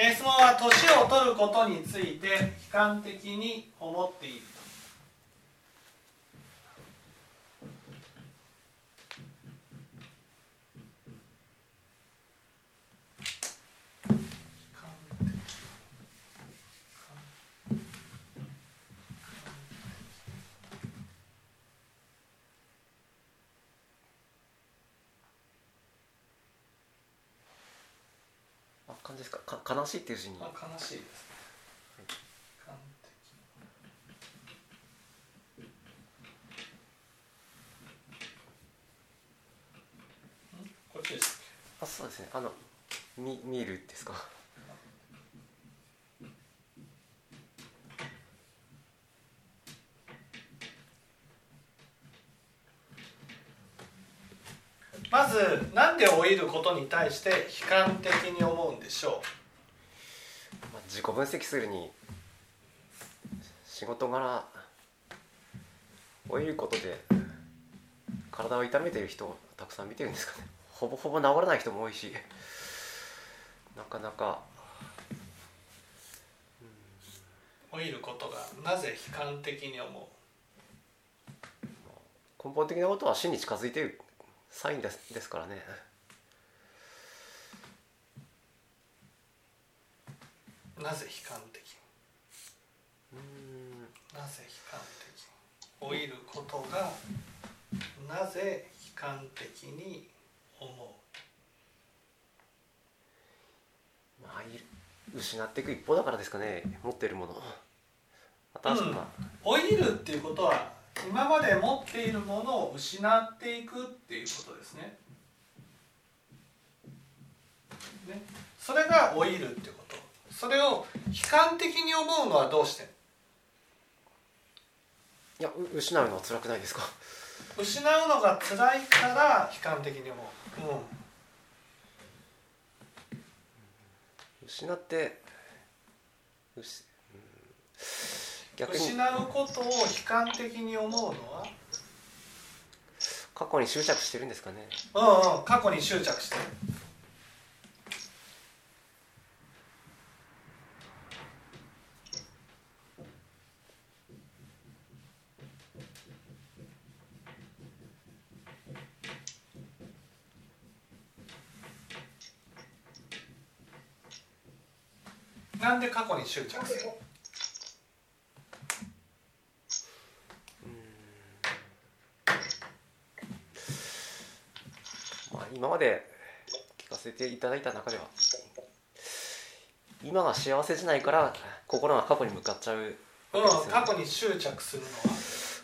質問は年を取ることについて悲観的に思っているあ感じですか？か悲しいっていう字に。あ悲しいですね。悲観的ん？こっちです。あそうですね。あのみ見るですか？まずなんで老いることに対して悲観的に思うんでしょまあ、自己分析するに仕事柄老いることで体を痛めている人をたくさん見てるんですかね。ほぼほぼ治らない人も多いしなかなかう老いることがなぜ悲観的に思根本的なことは死に近づいているサインですですからね。うなぜ悲観的？うんなぜ悲観的？老いることがなぜ悲観的に思まあい失っていく一方だからですかね。持っているもの。新しくまあ。う老いるっていうことは今まで持っているものを失っていくっていうことですね。ね。それが老いるっていうこと。それを悲観的に思うのはどうして？いやう失うのは辛くないですか？失うのが辛いから悲観的に思う、うん。失ってうしうん逆に。失うことを悲観的に思うのは？過去に執着してるんですかね。うんうん過去に執着してる。なんで過去に執着する？まで聞かせていただいた中では今が幸せじゃないから心が過去に向かっちゃうね。うん、過去に執着するのは？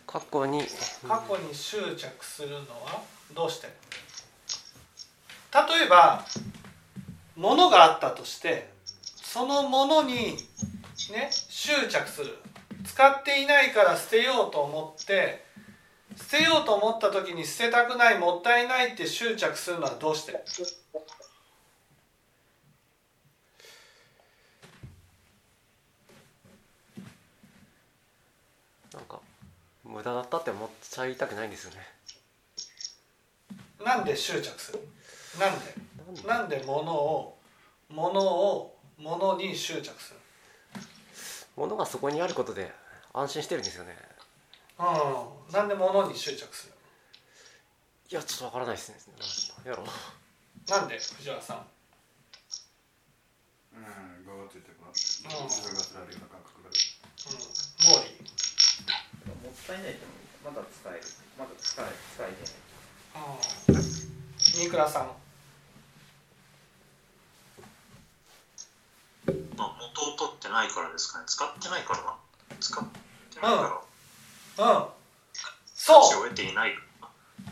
過去に。過去に執着するのは？どうして？例えば物があったとしてその物にね執着する。使っていないから捨てようと思って捨てようと思った時に捨てたくないもったいないって執着するのはどうして？なんか無駄だったって思っちゃいたくないんですよね。なんで執着する？なんで？なんで？なんで物を物を物に執着する？物がそこにあることで安心してるんですよねうん。なんで物に執着するいやちょっとわからないですね。なんやろなんで？藤原さん。うん、ゴーって言ってこの、ん。それがつられるような感覚がある。うん、モーリー。もったいないと思う。まだ使えるまだ使え使えてうん。新倉さん。まあ、元を取ってないからですかね。使ってないからな。使ってないから、うんそう価値を得ていない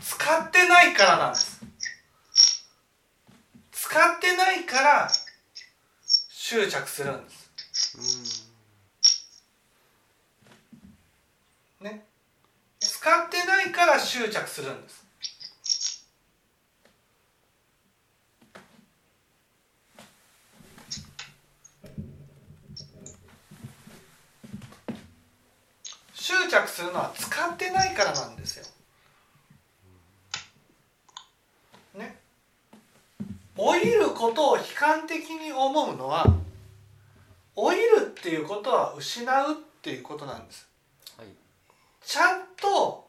使ってないからなんです。使ってないから執着するんです。うん。ね。使ってないから執着するんです執着するのは使ってないからなんですよ。ね。老いることを悲観的に思うのは老いるっていうことは失うっていうことなんです。はい。ちゃんと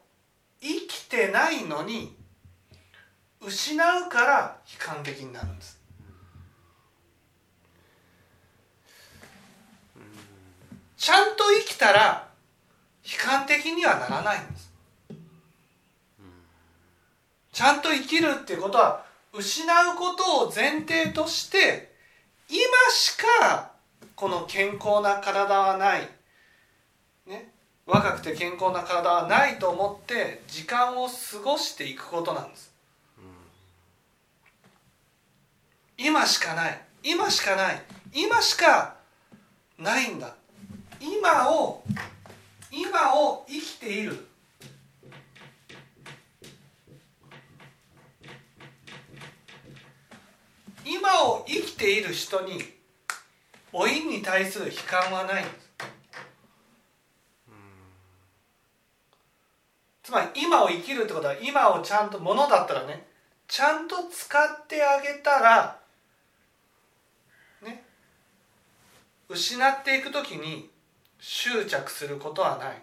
生きてないのに失うから悲観的になるんです。ちゃんと生きたら悲観的にはならないんです。ちゃんと生きるっていうことは失うことを前提として今しかこの健康な体はない、ね、若くて健康な体はないと思って時間を過ごしていくことなんです。今しかない。今しかない。今しかないんだ。今を今を生きている。今を生きている人に老いに対する悲観はないつまり今を生きるってことは今をちゃんとものだったらねちゃんと使ってあげたらね失っていく時に執着することはない。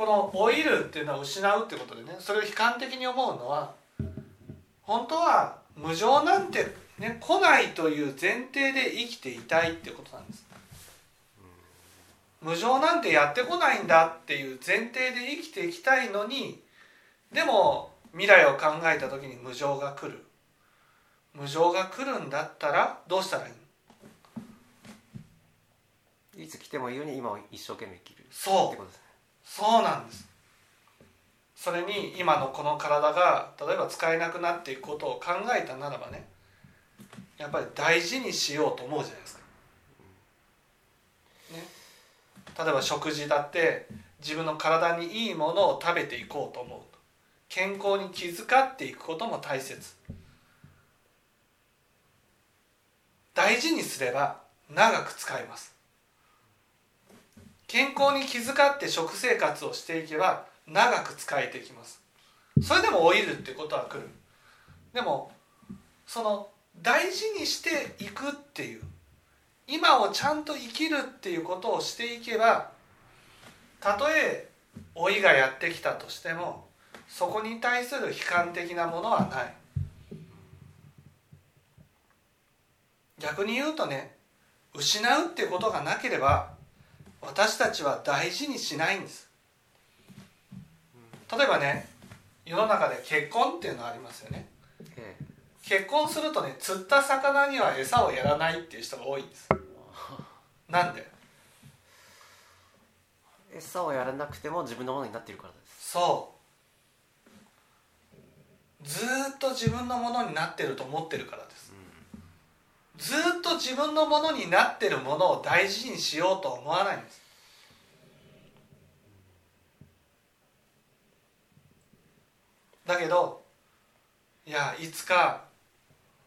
この老いるっていうのは失うってことでねそれを悲観的に思うのは本当は無常なんて、ね、来ないという前提で生きていたいってことなんです。無常なんてやってこないんだっていう前提で生きていきたいのにでも未来を考えた時に無常が来る。無常が来るんだったらどうしたらいい？のいつ来てもいいように今を一生懸命生きる。そう。ってことですね。そうなんです。それに今のこの体が例えば使えなくなっていくことを考えたならばねやっぱり大事にしようと思うじゃないですか。ね、例えば食事だって自分の体にいいものを食べていこうと思う。と健康に気遣っていくことも大切。大事にすれば長く使えます。健康に気遣って食生活をしていけば長く使えてきます。それでも老いるってことは来る。でもその大事にしていくっていう今をちゃんと生きるっていうことをしていけばたとえ老いがやってきたとしてもそこに対する悲観的なものはない。逆に言うとね失うっていうことがなければ私たちは大事にしないんです。例えばね世の中で結婚っていうのありますよね。ええ結婚するとね釣った魚には餌をやらないっていう人が多いんです。なんで？餌をやらなくても自分のものになっているからです。そうずーっと自分のものになってると思ってるからです。ずっと自分のものになってるものを大事にしようと思わないんです。だけどいやいつか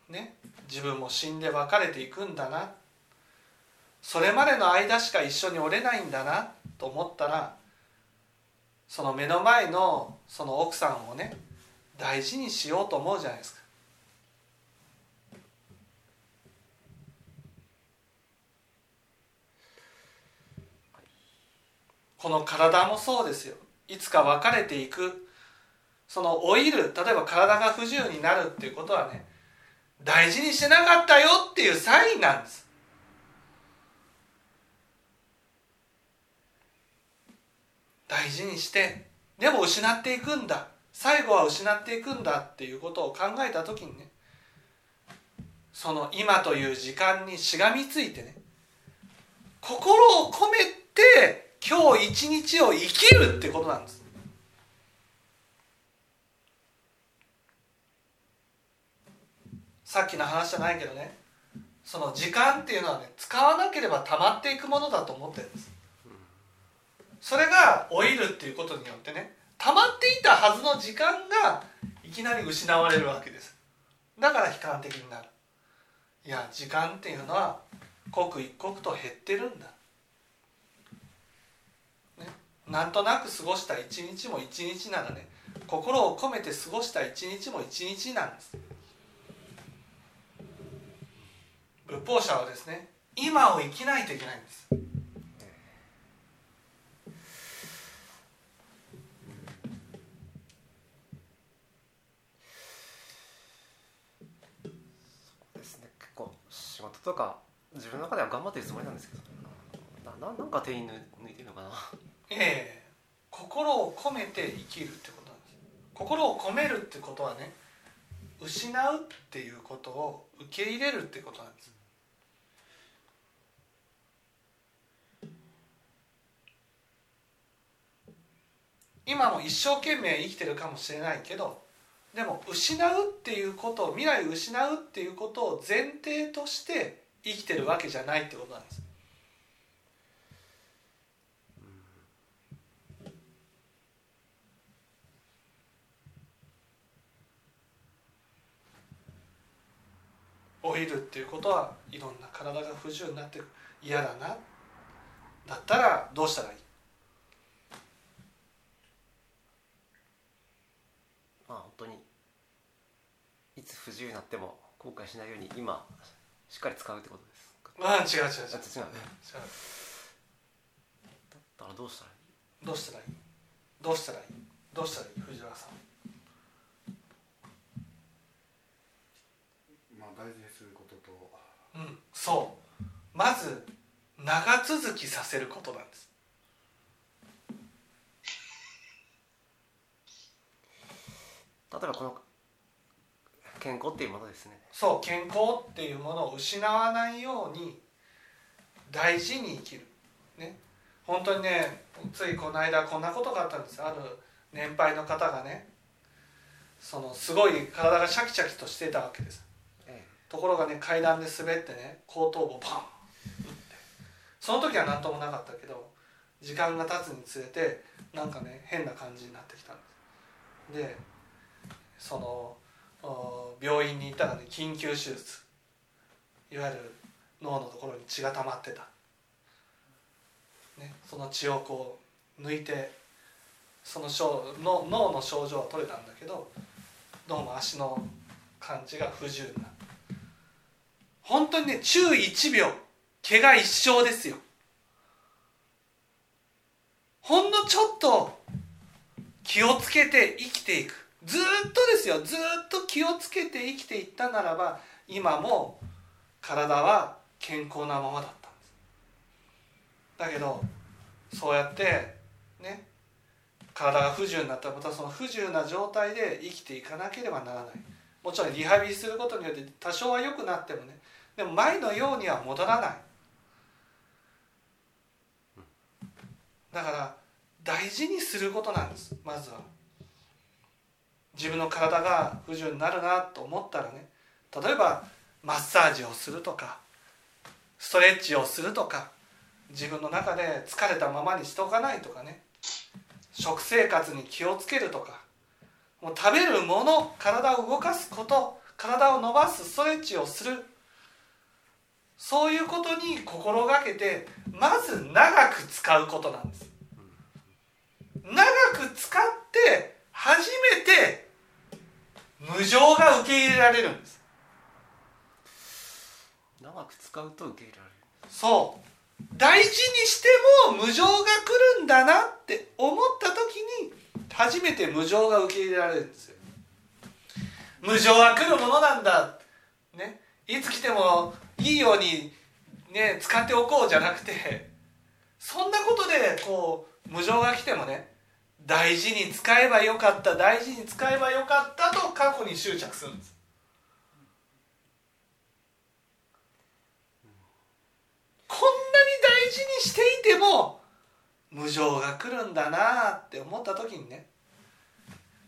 ね自分も死んで別れていくんだな。それまでの間しか一緒におれないんだなと思ったらその目の前のその奥さんをね大事にしようと思うじゃないですか。この体もそうですよ。いつか別れていく。その老いる例えば体が不自由になるっていうことはね大事にしてなかったよっていうサインなんです。大事にしてでも失っていくんだ。最後は失っていくんだっていうことを考えた時にねその今という時間にしがみついてね心を込めて今日一日を生きるってことなんです。さっきの話じゃないけどねその時間っていうのはね使わなければ溜まっていくものだと思ってるんです。それが老いるっていうことによってね溜まっていたはずの時間がいきなり失われるわけです。だから悲観的になる。いや時間っていうのは刻一刻と減ってるんだ、ね、なんとなく過ごした一日も一日ならね。心を込めて過ごした一日も一日なんです。仏法者はですね今を生きないといけないんですです。構仕事とか自分の中では頑張ってるつもりなんですけど。なななんか店員抜抜いてるのかな。ええ心を込めて生きるってことなんです。心を込めるってことはね失うっていうことを受け入れるってことなんです。今も一生懸命生きてるかもしれないけどでも失うっていうことを未来を失うっていうことを前提として生きてるわけじゃないってことなんです。老いるっていうことはいろんな体が不自由になってく嫌だな。だったらどうしたらいいまあ本当にいつ不自由になっても後悔しないように今しっかり使うってことですか？ああ違う違う違う。あ違うね。違う。だったらどうしたらいい？どうしたらいい？どうしたらいい？どうしたらいい？藤原さん。まあ大事にすることと。うんそう。まず長続きさせることなんです。例えばこの健康っていうものですね。そう健康っていうものを失わないように大事に生きる。ね。本当にねついこの間こんなことがあったんです。ある年配の方がねそのすごい体がシャキシャキとしてたわけです。えところがね階段で滑ってね後頭部をパン打って。その時は何ともなかったけど時間が経つにつれてなんかね変な感じになってきたんです。でそのお病院に行ったらね緊急手術。いわゆる脳のところに血が溜まってた、ね、その血をこう抜いてその症の脳の症状は取れたんだけどどうも足の感じが不自由な本当にね注意1秒怪我一生ですよ。ほんのちょっと気をつけて生きていく。ずっとですよ。ずっと気をつけて生きていったならば今も体は健康なままだったんです。だけどそうやってね体が不自由になったらまたその不自由な状態で生きていかなければならない。もちろんリハビリすることによって多少は良くなってもねでも前のようには戻らない。だから大事にすることなんですまずは。自分の体が不自由になるなと思ったらね例えばマッサージをするとかストレッチをするとか自分の中で疲れたままにしておかないとかね食生活に気をつけるとかもう食べるもの体を動かすこと体を伸ばすストレッチをする。そういうことに心がけてまず長く使うことなんです。長く使って初めて無常が受け入れられるんです。長く使うと受け入れられる。そう。大事にしても無常が来るんだなって思った時に初めて無常が受け入れられるんですよ。無常は来るものなんだ。ね。いつ来てもいいようにね使っておこうじゃなくてそんなことでこう無常が来てもね大事に使えばよかった大事に使えばよかったと過去に執着するんです。こんなに大事にしていても無常が来るんだなって思った時にね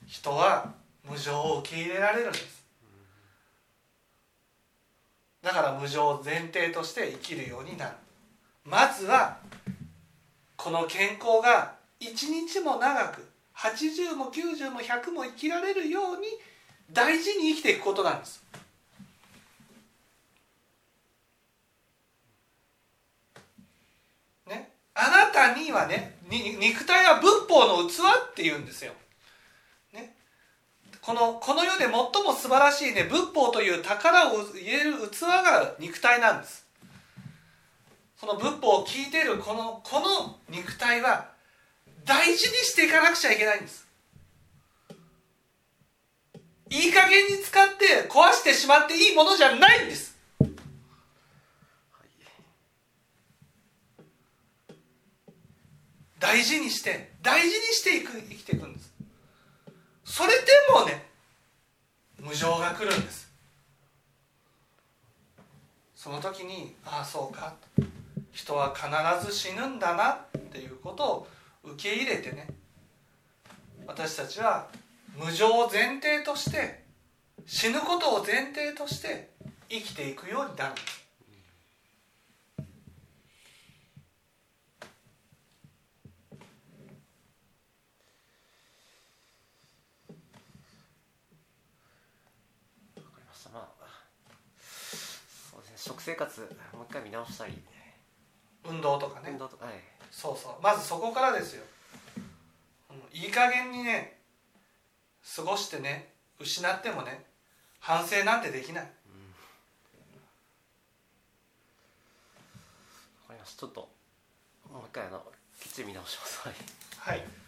人は無常を受け入れられるんです。だから無常を前提として生きるようになる。まずはこの健康が一日も長く80も90も100も生きられるように大事に生きていくことなんです。ね。あなたにはね肉体は仏法の器っていうんですよ、ね、このこの世で最も素晴らしいね仏法という宝を入れる器が肉体なんです。その仏法を聞いているこのこの肉体は大事にしていかなくちゃいけないんです。いい加減に使って壊してしまっていいものじゃないんです。大事にして大事にしていく生きていくんです。それでもね無常が来るんです。その時にああそうか。人は必ず死ぬんだなっていうことを受け入れてね私たちは無常を前提として死ぬことを前提として生きていくようになる。んですわかりました。まあそうですね。食生活もう一回見直したり、運動とかね。運動とか。はい。そうそう。まずそこからですよ、うん、いい加減にね過ごしてね失ってもね反省なんてできない。わかりました。ちょっともう一回あのきっちり見直します。はい。はい